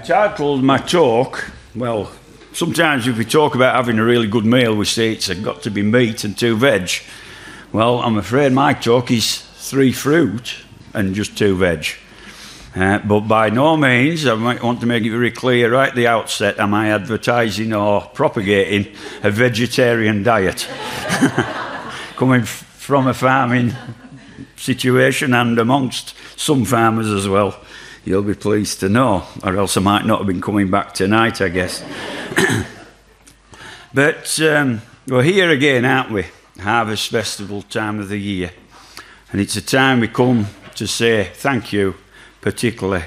entitled my talk, well, sometimes if we talk about having a really good meal, we say it's got to be meat and two veg. Well, I'm afraid my talk is three fruit and just two veg. Uh, but by no means, I might want to make it very clear right at the outset, am I advertising or propagating a vegetarian diet? Coming from a farming situation and amongst some farmers as well you'll be pleased to know, or else I might not have been coming back tonight, I guess. but um, we're here again, aren't we? Harvest Festival time of the year. And it's a time we come to say thank you, particularly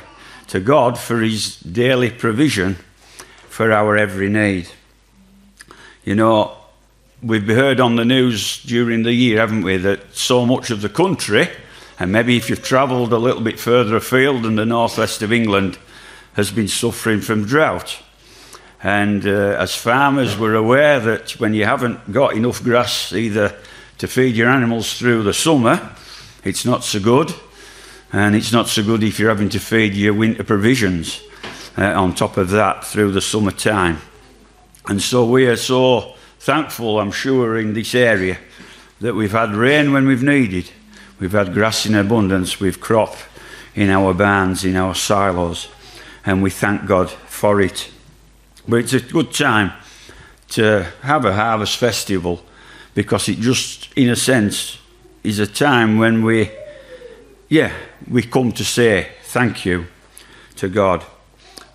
to God for His daily provision for our every need. You know, we've heard on the news during the year, haven't we, that so much of the country and maybe if you've travelled a little bit further afield in the northwest of England, has been suffering from drought. And uh, as farmers, we're aware that when you haven't got enough grass either to feed your animals through the summer, it's not so good. And it's not so good if you're having to feed your winter provisions uh, on top of that through the summertime. And so we are so thankful, I'm sure, in this area that we've had rain when we've needed We've had grass in abundance, we've crop in our barns, in our silos, and we thank God for it. But it's a good time to have a harvest festival because it just, in a sense, is a time when we, yeah, we come to say thank you to God.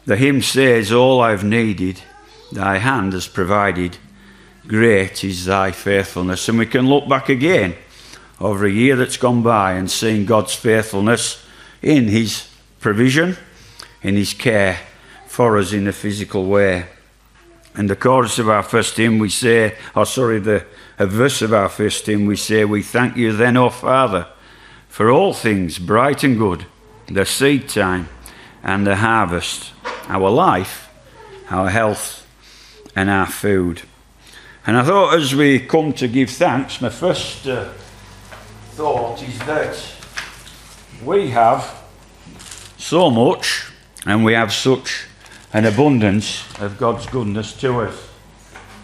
The hymn says, All I've needed, thy hand has provided. Great is thy faithfulness. And we can look back again over a year that's gone by and seeing God's faithfulness in His provision, in His care for us in a physical way. In the chorus of our first hymn, we say, or sorry, the verse of our first hymn, we say, We thank you then, O Father, for all things bright and good, the seed time and the harvest, our life, our health, and our food. And I thought as we come to give thanks, my first uh, thought is that we have so much and we have such an abundance of God's goodness to us.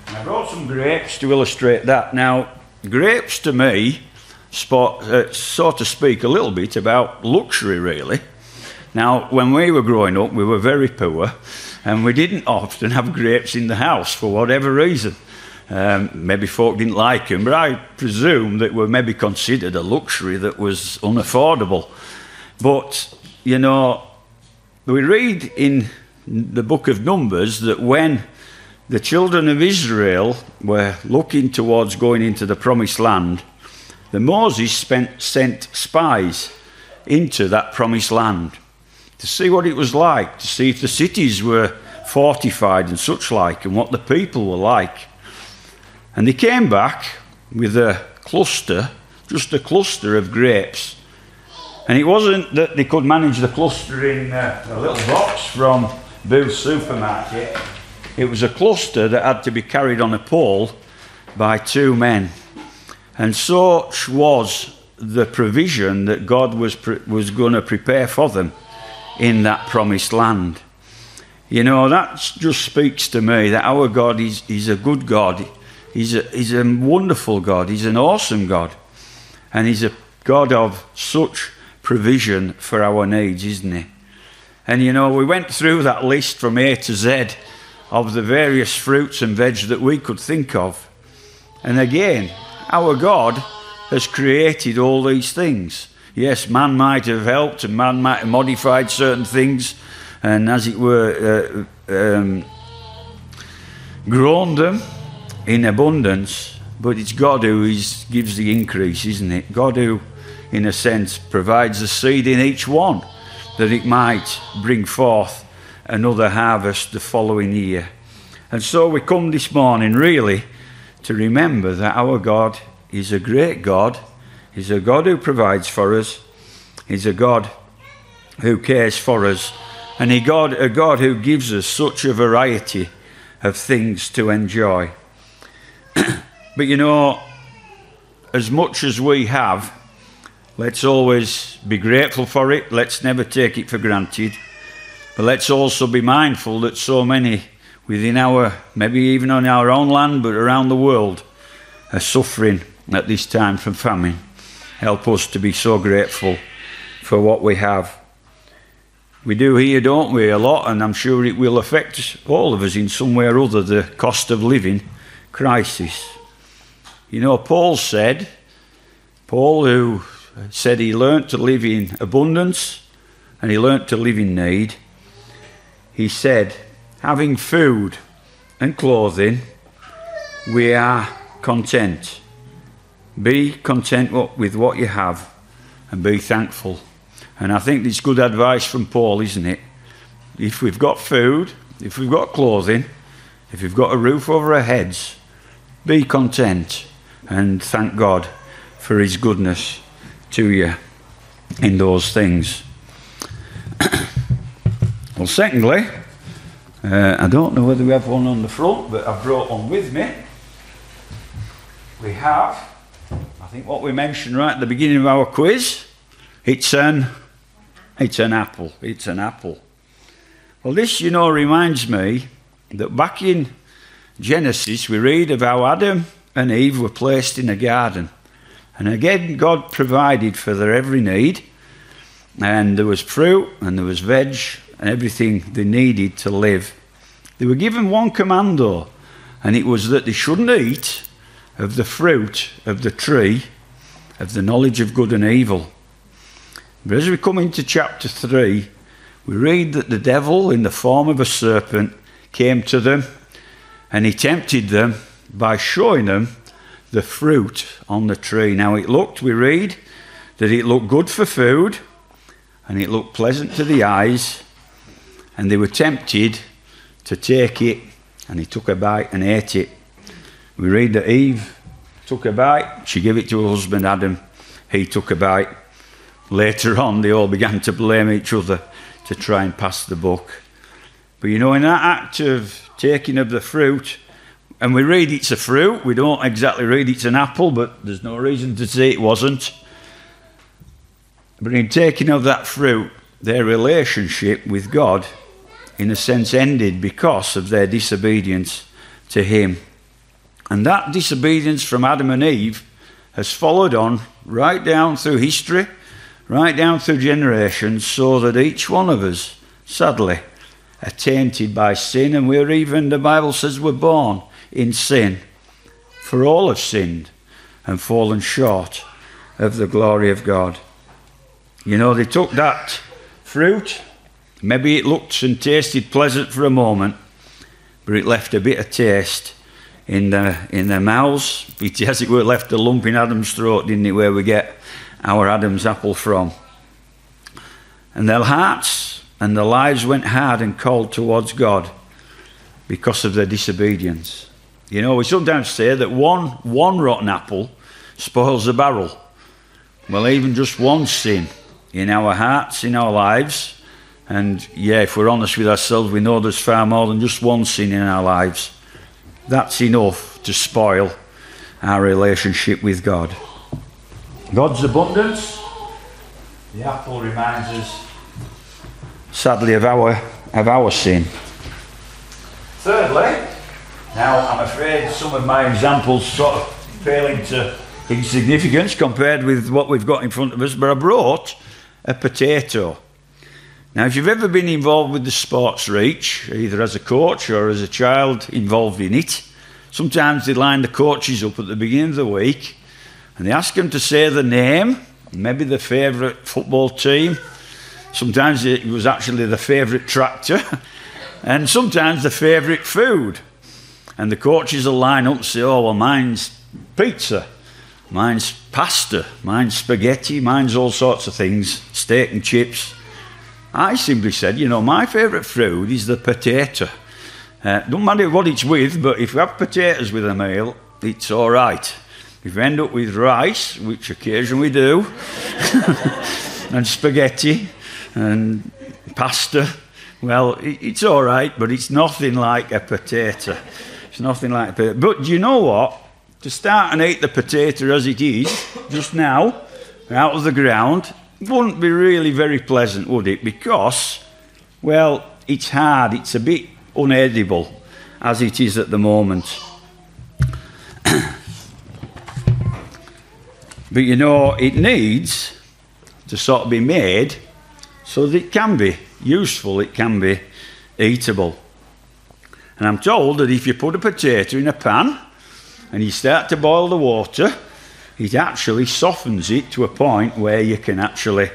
And I brought some grapes to illustrate that. Now, grapes to me, spot, uh, so to speak, a little bit about luxury, really. Now, when we were growing up, we were very poor and we didn't often have grapes in the house for whatever reason. Um, maybe folk didn't like them, but I presume that were maybe considered a luxury that was unaffordable. But, you know, we read in the book of Numbers that when the children of Israel were looking towards going into the promised land, the Moses spent, sent spies into that promised land to see what it was like, to see if the cities were fortified and such like, and what the people were like. And they came back with a cluster, just a cluster of grapes. And it wasn't that they could manage the cluster in uh, a little box from Booths supermarket. It was a cluster that had to be carried on a pole by two men. And such was the provision that God was, was going to prepare for them in that promised land. You know, that just speaks to me that our God is, is a good God. He's a, he's a wonderful God. He's an awesome God. And He's a God of such provision for our needs, isn't He? And you know, we went through that list from A to Z of the various fruits and veg that we could think of. And again, our God has created all these things. Yes, man might have helped and man might have modified certain things and, as it were, uh, um, grown them in abundance, but it's God who is, gives the increase, isn't it? God who, in a sense, provides the seed in each one that it might bring forth another harvest the following year. And so we come this morning really to remember that our God is a great God. He's a God who provides for us. He's a God who cares for us. And a God, a God who gives us such a variety of things to enjoy. but you know, as much as we have, let's always be grateful for it. Let's never take it for granted. But let's also be mindful that so many within our, maybe even on our own land, but around the world, are suffering at this time from famine. Help us to be so grateful for what we have. We do here, don't we, a lot, and I'm sure it will affect all of us in some way or other the cost of living crisis. You know, Paul said, Paul, who said he learnt to live in abundance and he learnt to live in need, he said, having food and clothing, we are content. Be content with what you have and be thankful. And I think it's good advice from Paul, isn't it? If we've got food, if we've got clothing, if we've got a roof over our heads, be content and thank God for His goodness to you in those things. well, secondly, uh, I don't know whether we have one on the front, but I've brought one with me. We have, I think, what we mentioned right at the beginning of our quiz. It's an, it's an apple. It's an apple. Well, this, you know, reminds me that back in Genesis, we read of how Adam and Eve were placed in a garden. And again, God provided for their every need. And there was fruit and there was veg and everything they needed to live. They were given one command, though, and it was that they shouldn't eat of the fruit of the tree of the knowledge of good and evil. But as we come into chapter 3, we read that the devil, in the form of a serpent, came to them and he tempted them by showing them the fruit on the tree. Now it looked, we read, that it looked good for food and it looked pleasant to the eyes, and they were tempted to take it, and he took a bite and ate it. We read that Eve took a bite, she gave it to her husband Adam, he took a bite. Later on, they all began to blame each other to try and pass the book. But you know, in that act of taking of the fruit, and we read it's a fruit, we don't exactly read it's an apple, but there's no reason to say it wasn't. But in taking of that fruit, their relationship with God, in a sense, ended because of their disobedience to Him. And that disobedience from Adam and Eve has followed on right down through history, right down through generations, so that each one of us, sadly, tainted by sin, and we're even, the Bible says, we're born in sin. For all have sinned and fallen short of the glory of God. You know, they took that fruit, maybe it looked and tasted pleasant for a moment, but it left a bitter taste in their, in their mouths. It, as it were, left a lump in Adam's throat, didn't it, where we get our Adam's apple from. And their hearts and their lives went hard and cold towards God because of their disobedience. You know, we sometimes say that one, one rotten apple spoils a barrel. Well, even just one sin in our hearts, in our lives, and yeah, if we're honest with ourselves, we know there's far more than just one sin in our lives. That's enough to spoil our relationship with God. God's abundance, the apple reminds us, sadly, of our, of our sin. Thirdly, now I'm afraid some of my examples sort of pale into insignificance compared with what we've got in front of us, but I brought a potato. Now, if you've ever been involved with the sports reach, either as a coach or as a child involved in it, sometimes they line the coaches up at the beginning of the week and they ask them to say the name, maybe the favourite football team. Sometimes it was actually the favourite tractor, and sometimes the favourite food. And the coaches will line up and say, Oh, well, mine's pizza, mine's pasta, mine's spaghetti, mine's all sorts of things, steak and chips. I simply said, You know, my favourite food is the potato. Uh, don't matter what it's with, but if you have potatoes with a meal, it's all right. If you end up with rice, which occasionally we do, and spaghetti and pasta, well, it's all right, but it's nothing like a potato. It's nothing like a potato. But do you know what? To start and eat the potato as it is, just now, out of the ground, wouldn't be really very pleasant, would it? Because Well, it's hard, it's a bit unedible as it is at the moment. but you know, it needs to sort of be made so that it can be useful, it can be eatable. And I'm told that if you put a potato in a pan and you start to boil the water, it actually softens it to a point where you can actually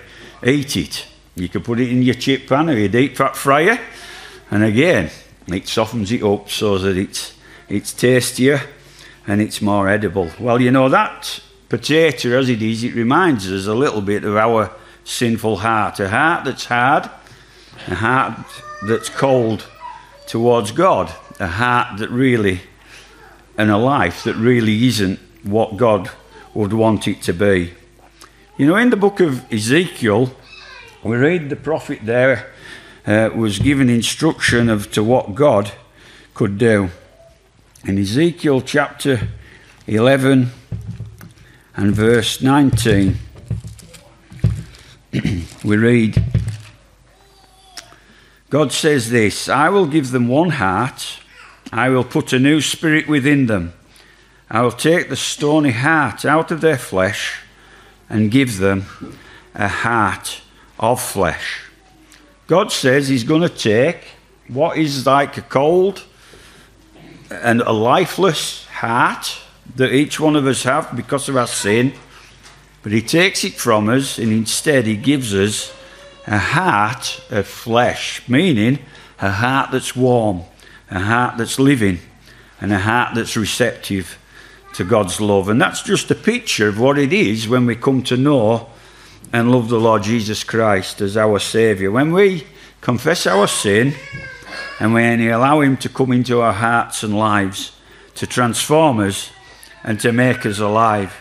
eat it. You can put it in your chip pan or your deep fat fryer, and again, it softens it up so that it's, it's tastier and it's more edible. Well, you know, that potato as it is, it reminds us a little bit of our sinful heart. A heart that's hard, a heart that's cold towards God, a heart that really, and a life that really isn't what God would want it to be. You know, in the book of Ezekiel, we read the prophet there uh, was given instruction of to what God could do. In Ezekiel chapter 11 and verse 19, we read, God says this I will give them one heart, I will put a new spirit within them. I will take the stony heart out of their flesh and give them a heart of flesh. God says He's going to take what is like a cold and a lifeless heart that each one of us have because of our sin, but He takes it from us and instead He gives us a heart of flesh, meaning a heart that's warm, a heart that's living, and a heart that's receptive to God's love. And that's just a picture of what it is when we come to know and love the Lord Jesus Christ as our Saviour. When we confess our sin and when we allow Him to come into our hearts and lives to transform us and to make us alive.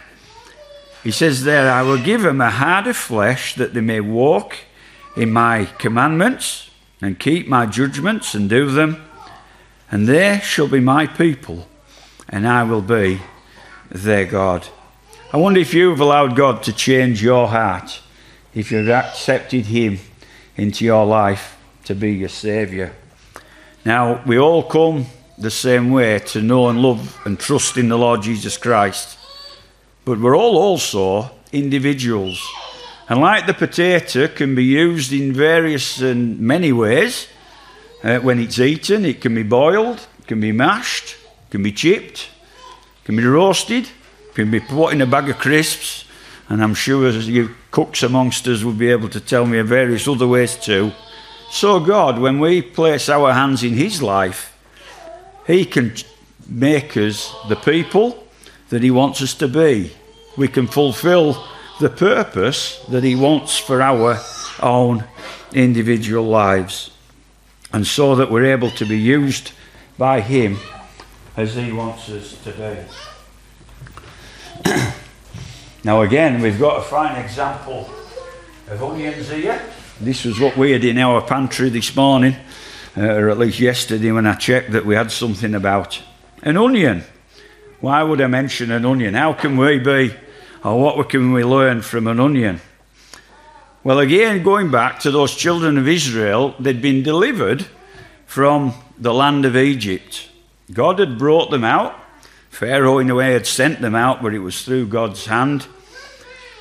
He says there, I will give them a heart of flesh that they may walk in my commandments and keep my judgments and do them, and they shall be my people, and I will be their God. I wonder if you've allowed God to change your heart, if you've accepted Him into your life to be your Saviour. Now, we all come the same way to know and love and trust in the Lord Jesus Christ. But we're all also individuals. And like the potato can be used in various and many ways. Uh, when it's eaten, it can be boiled, can be mashed, can be chipped, can be roasted, can be put in a bag of crisps. And I'm sure you cooks amongst us will be able to tell me of various other ways too. So, God, when we place our hands in His life, He can make us the people that He wants us to be. We can fulfill the purpose that He wants for our own individual lives. And so that we're able to be used by Him as He wants us to be. now, again, we've got a fine example of onions here. This was what we had in our pantry this morning, uh, or at least yesterday when I checked that we had something about an onion. Why would I mention an onion? How can we be, or what can we learn from an onion? Well, again, going back to those children of Israel, they'd been delivered from the land of Egypt. God had brought them out. Pharaoh, in a way, had sent them out, but it was through God's hand.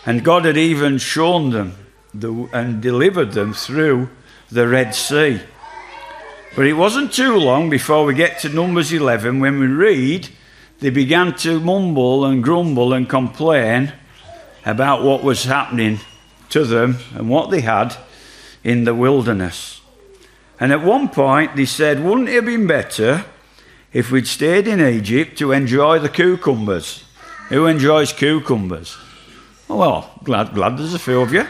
And God had even shown them the, and delivered them through the Red Sea. But it wasn't too long before we get to Numbers 11 when we read they began to mumble and grumble and complain about what was happening to them and what they had in the wilderness. And at one point they said, Wouldn't it have been better if we'd stayed in Egypt to enjoy the cucumbers? Who enjoys cucumbers? Oh, well, glad, glad there's a few of you.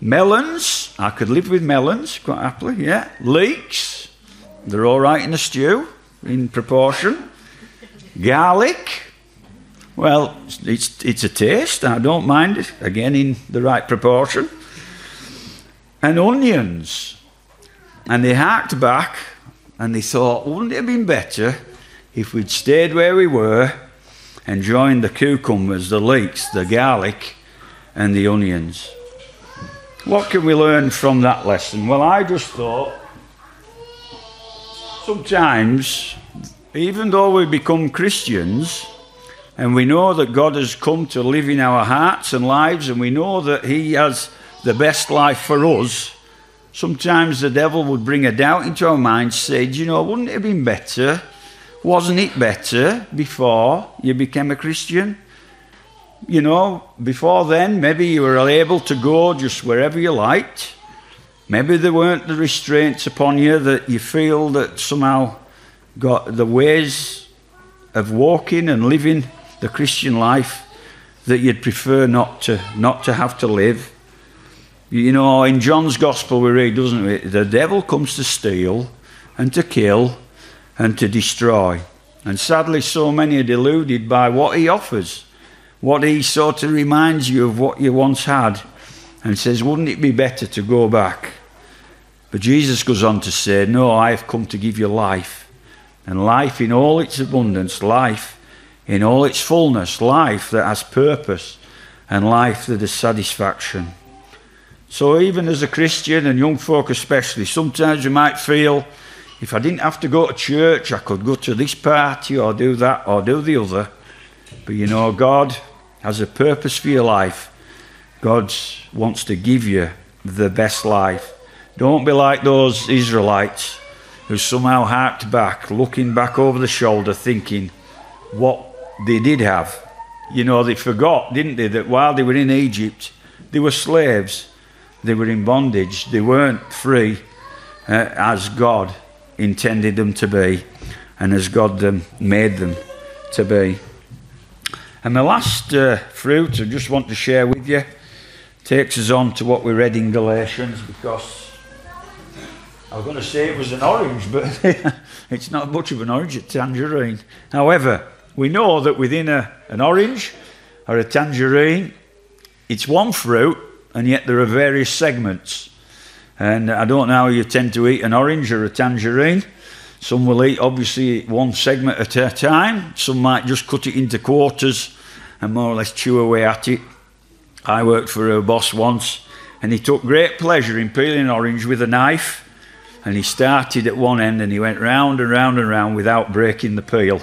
Melons, I could live with melons quite happily, yeah. Leeks, they're all right in a stew in proportion. Garlic, well, it's, it's a taste, I don't mind it, again in the right proportion. And onions. And they harked back and they thought, wouldn't it have been better if we'd stayed where we were and joined the cucumbers, the leeks, the garlic, and the onions? What can we learn from that lesson? Well, I just thought sometimes, even though we become Christians, and we know that God has come to live in our hearts and lives, and we know that He has the best life for us, sometimes the devil would bring a doubt into our minds, say, you know, wouldn't it have been better? Wasn't it better before you became a Christian? You know, before then, maybe you were able to go just wherever you liked. Maybe there weren't the restraints upon you that you feel that somehow got the ways of walking and living the Christian life that you'd prefer not to not to have to live. You know, in John's Gospel we read, doesn't it? The devil comes to steal and to kill and to destroy. And sadly, so many are deluded by what he offers, what he sort of reminds you of what you once had, and says, Wouldn't it be better to go back? But Jesus goes on to say, No, I have come to give you life, and life in all its abundance, life in all its fullness, life that has purpose and life that has satisfaction. So, even as a Christian and young folk especially, sometimes you might feel if I didn't have to go to church, I could go to this party or do that or do the other. But you know, God has a purpose for your life. God wants to give you the best life. Don't be like those Israelites who somehow harked back, looking back over the shoulder, thinking what they did have. You know, they forgot, didn't they, that while they were in Egypt, they were slaves, they were in bondage, they weren't free uh, as God intended them to be and as God them, made them to be. And the last uh, fruit I just want to share with you takes us on to what we read in Galatians because I was going to say it was an orange, but it's not much of an orange, it's tangerine. However, we know that within a, an orange or a tangerine, it's one fruit, and yet there are various segments. And I don't know how you tend to eat an orange or a tangerine. Some will eat, obviously, one segment at a time. Some might just cut it into quarters and more or less chew away at it. I worked for a boss once, and he took great pleasure in peeling an orange with a knife. And he started at one end and he went round and round and round without breaking the peel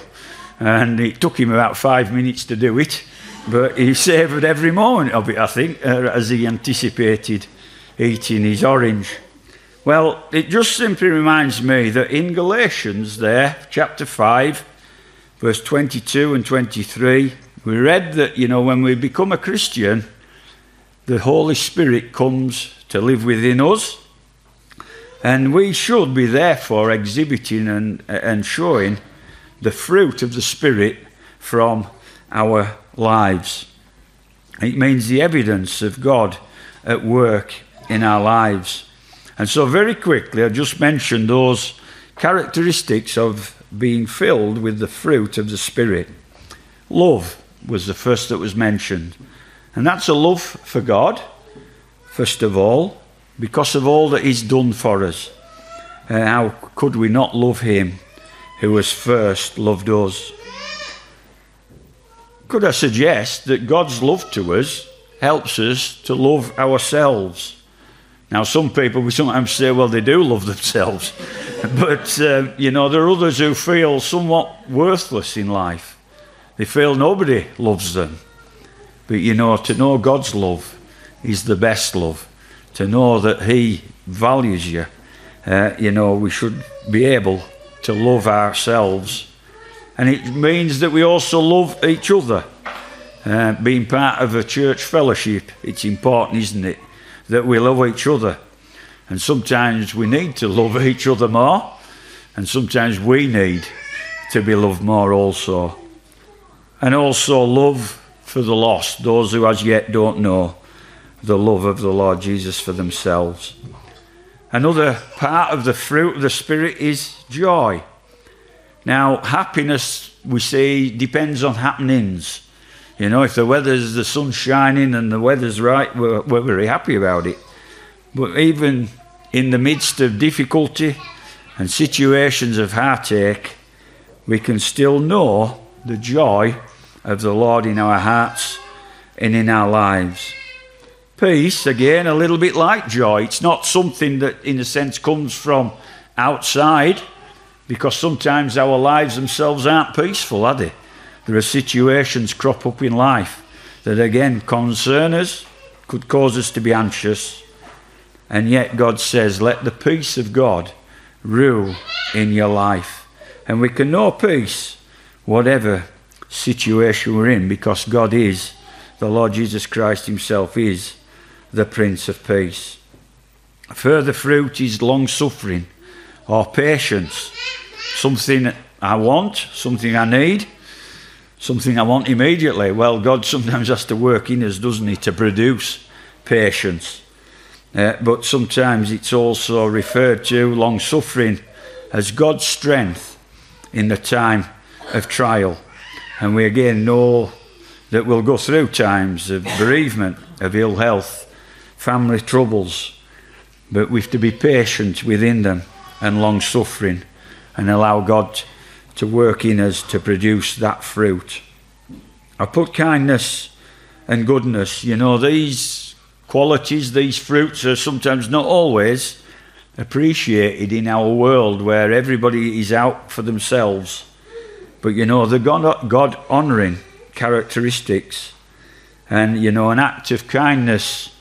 and it took him about five minutes to do it, but he savoured every moment of it, I think, uh, as he anticipated eating his orange. Well, it just simply reminds me that in Galatians, there, chapter 5, verse 22 and 23, we read that, you know, when we become a Christian, the Holy Spirit comes to live within us. And we should be therefore exhibiting and, and showing the fruit of the Spirit from our lives. It means the evidence of God at work in our lives. And so, very quickly, I just mentioned those characteristics of being filled with the fruit of the Spirit. Love was the first that was mentioned. And that's a love for God, first of all, because of all that He's done for us. Uh, how could we not love Him? who has first loved us. Could I suggest that God's love to us helps us to love ourselves? Now, some people we sometimes say, well, they do love themselves. but, uh, you know, there are others who feel somewhat worthless in life. They feel nobody loves them. But, you know, to know God's love is the best love. To know that He values you, uh, you know, we should be able to love ourselves. And it means that we also love each other. Uh, being part of a church fellowship, it's important, isn't it, that we love each other. And sometimes we need to love each other more, and sometimes we need to be loved more also. And also love for the lost, those who as yet don't know the love of the Lord Jesus for themselves. Another part of the fruit of the Spirit is joy. Now, happiness, we say, depends on happenings. You know, if the weather's the sun's shining and the weather's right, we're, we're very happy about it. But even in the midst of difficulty and situations of heartache, we can still know the joy of the Lord in our hearts and in our lives. Peace, again, a little bit like joy. It's not something that, in a sense, comes from outside, because sometimes our lives themselves aren't peaceful, are they? There are situations crop up in life that, again, concern us, could cause us to be anxious. And yet, God says, let the peace of God rule in your life. And we can know peace, whatever situation we're in, because God is, the Lord Jesus Christ Himself is the Prince of Peace. Further fruit is long suffering or patience. Something I want, something I need, something I want immediately. Well, God sometimes has to work in us, doesn't He, to produce patience. Uh, but sometimes it's also referred to, long suffering, as God's strength in the time of trial. And we again know that we'll go through times of bereavement, of ill health, family troubles, but we've to be patient within them and long suffering and allow God to work in us to produce that fruit. I put kindness and goodness. You know, these qualities, these fruits are sometimes not always appreciated in our world where everybody is out for themselves. But you know, the God honouring characteristics and you know, an act of kindness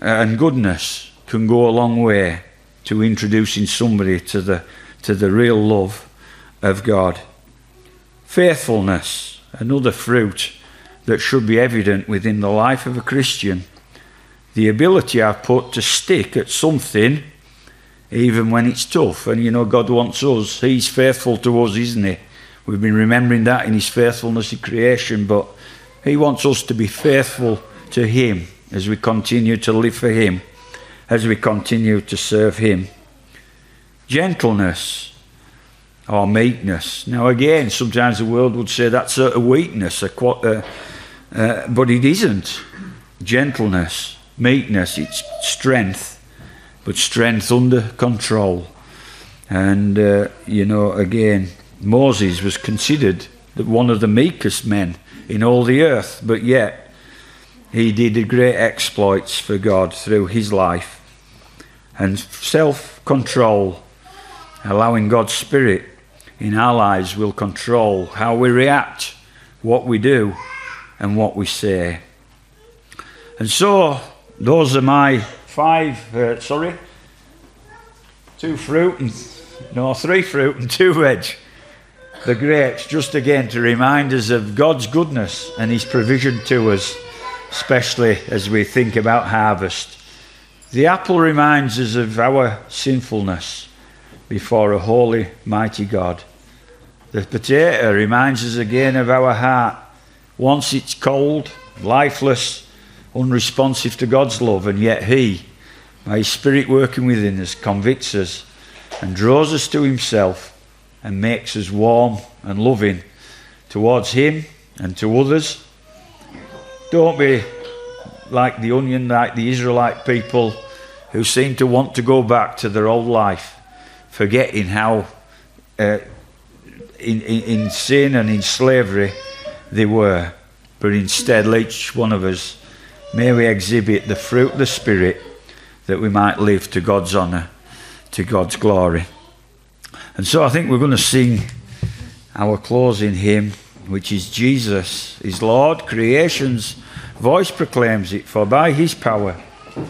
and goodness can go a long way to introducing somebody to the, to the real love of God. Faithfulness, another fruit that should be evident within the life of a Christian. The ability I've put to stick at something even when it's tough. And you know, God wants us. He's faithful to us, isn't He? We've been remembering that in His faithfulness in creation, but He wants us to be faithful to Him as we continue to live for Him, as we continue to serve Him. Gentleness or meekness. Now, again, sometimes the world would say that's a weakness, a, uh, uh, but it isn't. Gentleness, meekness, it's strength, but strength under control. And, uh, you know, again, Moses was considered one of the meekest men in all the earth, but yet he did great exploits for God through his life. And self control, allowing God's Spirit in our lives, will control how we react, what we do, and what we say. And so, those are my five, uh, sorry, two fruit and, no, three fruit and two veg. The grapes, just again to remind us of God's goodness and His provision to us especially as we think about harvest. The apple reminds us of our sinfulness before a holy, mighty God. The potato reminds us again of our heart. Once it's cold, lifeless, unresponsive to God's love, and yet He, by His Spirit working within us, convicts us and draws us to Himself and makes us warm and loving towards Him and to others don't be like the onion, like the Israelite people who seem to want to go back to their old life, forgetting how uh, in, in, in sin and in slavery they were. But instead, each one of us, may we exhibit the fruit of the Spirit that we might live to God's honour, to God's glory. And so I think we're going to sing our closing hymn which is Jesus, is Lord. Creation's voice proclaims it, for by his power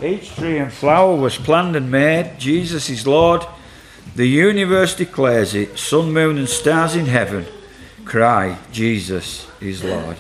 each tree and flower was planned and made. Jesus is Lord. The universe declares it. Sun, moon, and stars in heaven cry, Jesus is Lord.